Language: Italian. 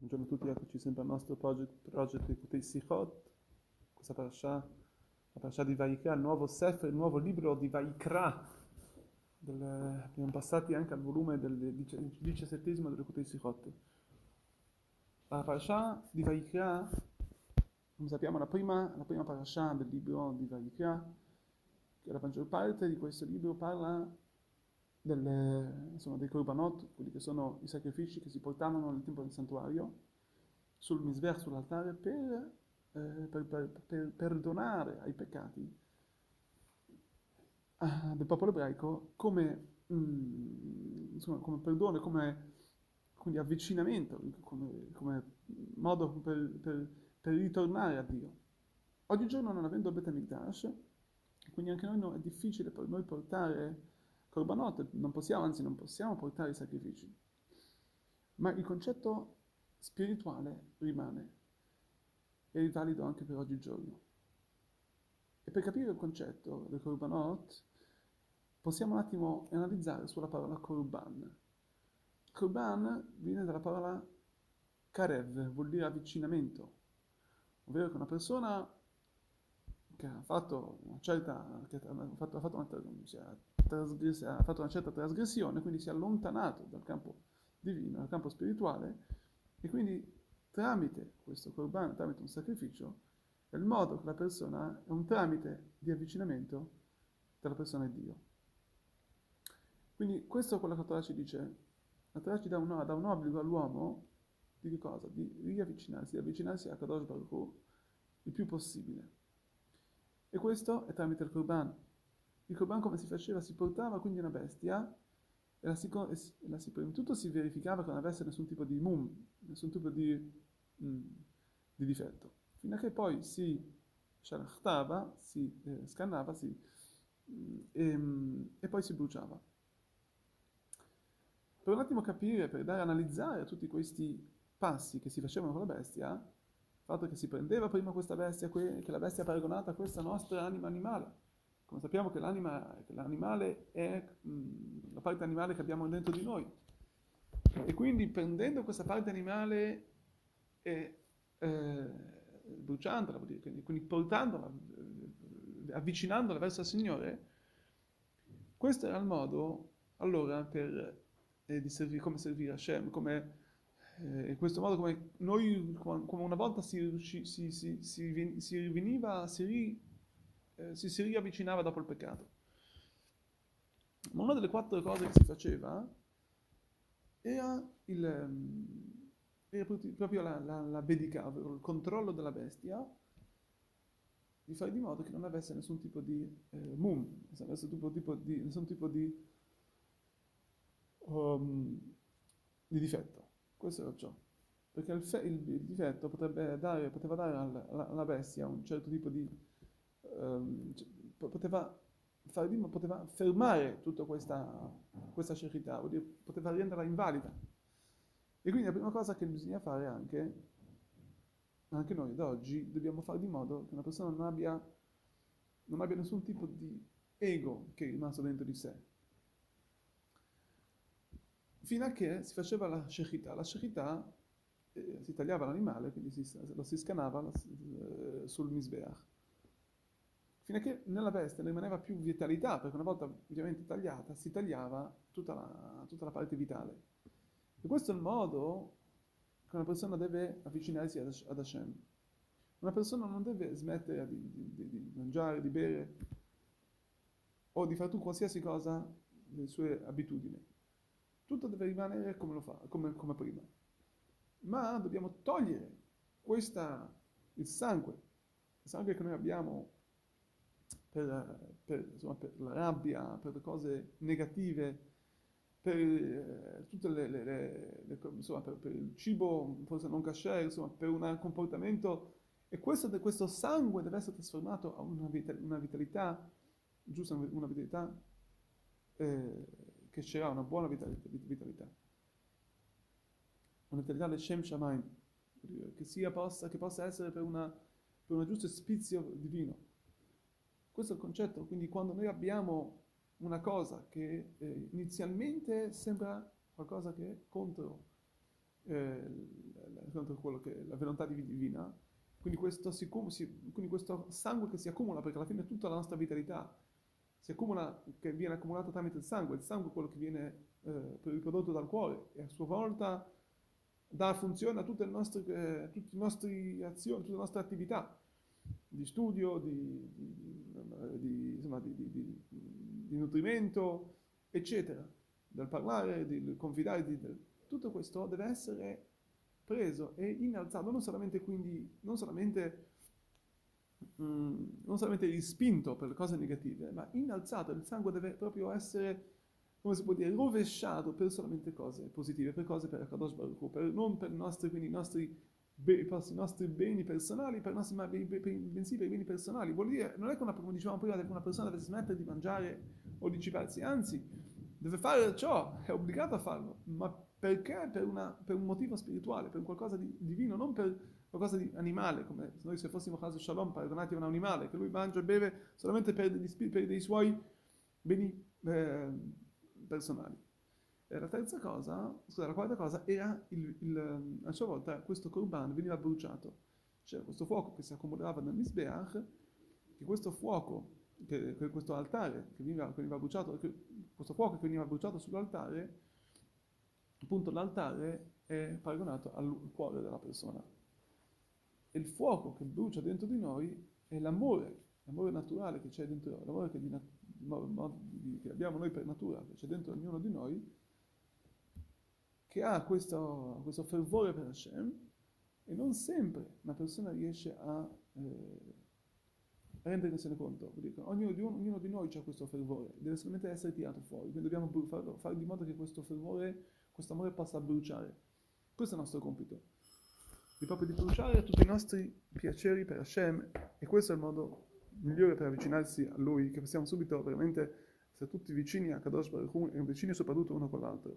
Buongiorno a tutti, eccoci sempre al nostro project, project di Kutei Sichot, questa parasha, la parasha di Vaikra, il nuovo Sefer, il nuovo libro di Vaikra. Del, abbiamo passati anche al volume del diciassettesimo del Kutei Sichot. La parasha di Vaikra, come sappiamo, la prima, la prima parasha del libro di Vaikra, che la maggior parte di questo libro parla delle, insomma, dei korbanot, quelli che sono i sacrifici che si portavano nel tempo del santuario, sul misver, sull'altare, per, eh, per, per, per, perdonare ai peccati ah, del popolo ebraico come, mm, insomma, come perdono, come quindi avvicinamento, come, come modo per, ritornare a Dio. Oggigiorno non avendo Beta Mikdash, quindi anche noi no, è difficile per noi portare Korbanot, non possiamo, anzi non possiamo portare i sacrifici. Ma il concetto spirituale rimane e è valido anche per oggigiorno. E per capire il concetto del Korbanot possiamo un attimo analizzare sulla parola Korban. Korban viene dalla parola Karev, vuol dire avvicinamento, ovvero che una persona che ha fatto una certa, ha fatto, ha fatto una, ha fatto una certa trasgressione, quindi si è allontanato dal campo divino, dal campo spirituale, e quindi tramite questo corban, tramite un sacrificio, è il modo che la persona è un tramite di avvicinamento tra la persona e Dio. Quindi questo è quello che la Torah ci dice. La Torah ci dà un, dà un obbligo all'uomo di cosa? Di riavvicinarsi, di avvicinarsi a Kadosh Baruch il più possibile. E questo è tramite il Corban. Il Corban come si faceva? Si portava quindi una bestia e la si, e la si, prima di tutto si verificava che non avesse nessun tipo di mum, nessun tipo di, mm, di difetto, fino a che poi si shalachtava, si eh, scannava si, mm, e, mm, e poi si bruciava. Per un attimo capire, per dare a analizzare tutti questi passi che si facevano con la bestia, fatto che si prendeva prima questa bestia, che la bestia è paragonata a questa nostra anima animale. Come sappiamo che, che l'animale è mh, la parte animale che abbiamo dentro di noi. E quindi prendendo questa parte animale e eh, bruciandola, quindi portandola, eh, avvicinandola verso il Signore, questo era il modo allora per, eh, di servire, come servire Hashem, come in questo modo come noi, come una volta si, si, si, si, riveniva, eh, si, si riavvicinava dopo il peccato. Ma una delle quattro cose che si faceva era, il, ehm, era proprio la, la, la bedica, ovvero il controllo della bestia, di fare di modo che non avesse nessun tipo di eh, mum, nessun tipo, tipo di, nessun tipo di, um, di difetto. Questo era ciò. Perché il, fe- il, il difetto dare, poteva dare alla, alla, bestia un certo tipo di... Um, poteva, fare di, poteva fermare tutta questa, questa scerità, dire, poteva renderla invalida. E quindi la prima cosa che bisogna fare anche, anche noi ad oggi, dobbiamo fare di modo che una persona non abbia, non abbia nessun tipo di ego che è rimasto dentro di sé fino a che si faceva la shechita. La shechita eh, si tagliava l'animale, quindi si, lo si scanava eh, sul misbeach. Fino a che nella veste non rimaneva più vitalità, perché una volta ovviamente tagliata si tagliava tutta la, tutta la parte vitale. E questo è il modo che una persona deve avvicinarsi ad, Hashem. Una persona non deve smettere di, di, di mangiare, di bere o di fare tu qualsiasi cosa delle sue abitudini tutto deve rimanere come fa, come, come prima. Ma dobbiamo togliere questa, il sangue, il sangue che noi abbiamo per, per, insomma, per la rabbia, per le cose negative, per eh, tutte le, le, le, le insomma, per, per, il cibo forse non kasher, insomma, per un comportamento. E questo, questo sangue deve essere trasformato a una, vitalità, una vitalità giusta, una vitalità eh, che c'era una buona vitalità. Una vitalità del Shem Shamaim, che, sia possa, che possa essere per, una, per un giusto spizio divino. Questo è il concetto, quindi quando noi abbiamo una cosa che eh, inizialmente sembra qualcosa che è contro, eh, contro che la volontà divina, quindi questo, si, quindi questo sangue che si accumula, perché alla fine tutta la nostra vitalità si accumula, che viene accumulato tramite il sangue, il sangue è quello che viene eh, riprodotto dal cuore e a sua volta dà funzione a tutte le nostre, eh, tutte le nostre azioni, tutte le nostre attività di studio, di, di, di, insomma, di nutrimento, eccetera, del parlare, del confidare, tutto questo deve essere preso e innalzato, non solamente quindi, non solamente, mm, non solamente rispinto per le cose negative, ma innalzato, il sangue deve proprio essere, come si può dire, rovesciato per solamente cose positive, per cose per Kadosh Baruch per, non per nostri, quindi i nostri, be, i nostri beni personali, per i nostri, ma bensì per i beni personali. Vuol dire, non è che una, come dicevamo prima, una persona deve smettere di mangiare o di cibarsi, anzi, deve fare ciò, è obbligato a farlo, ma perché? Per, una, per, un motivo spirituale, per qualcosa di divino, non per qualcosa di animale, come se noi se fossimo caso Shalom paragonati a un animale, che lui mangia e beve solamente per, degli, per dei suoi beni eh, personali. E la terza cosa, scusa, la quarta cosa era, il, il, a sua volta, questo korban veniva bruciato. C'era questo fuoco che si accumulava nel Misbeach, che questo fuoco, che, che questo altare che veniva, che veniva bruciato, che, questo fuoco che veniva bruciato sull'altare, appunto l'altare è paragonato al cuore della persona. E il fuoco che brucia dentro di noi è l'amore, l'amore naturale che c'è dentro l'amore che, di, che, abbiamo noi per natura, che c'è dentro ognuno di noi, che ha questo, questo fervore per Hashem e non sempre una persona riesce a eh, rendersene conto. Ognuno di, ognuno di, noi ha questo fervore, deve solamente essere tirato fuori, quindi dobbiamo fare, fare di modo che questo fervore questo amore possa bruciare. Questo è il nostro compito, di proprio di bruciare tutti i nostri piaceri per Hashem e questo è il modo migliore per avvicinarsi a Lui, che possiamo subito veramente essere tutti vicini a Kadosh Baruch Hu e vicini soprattutto uno con l'altro.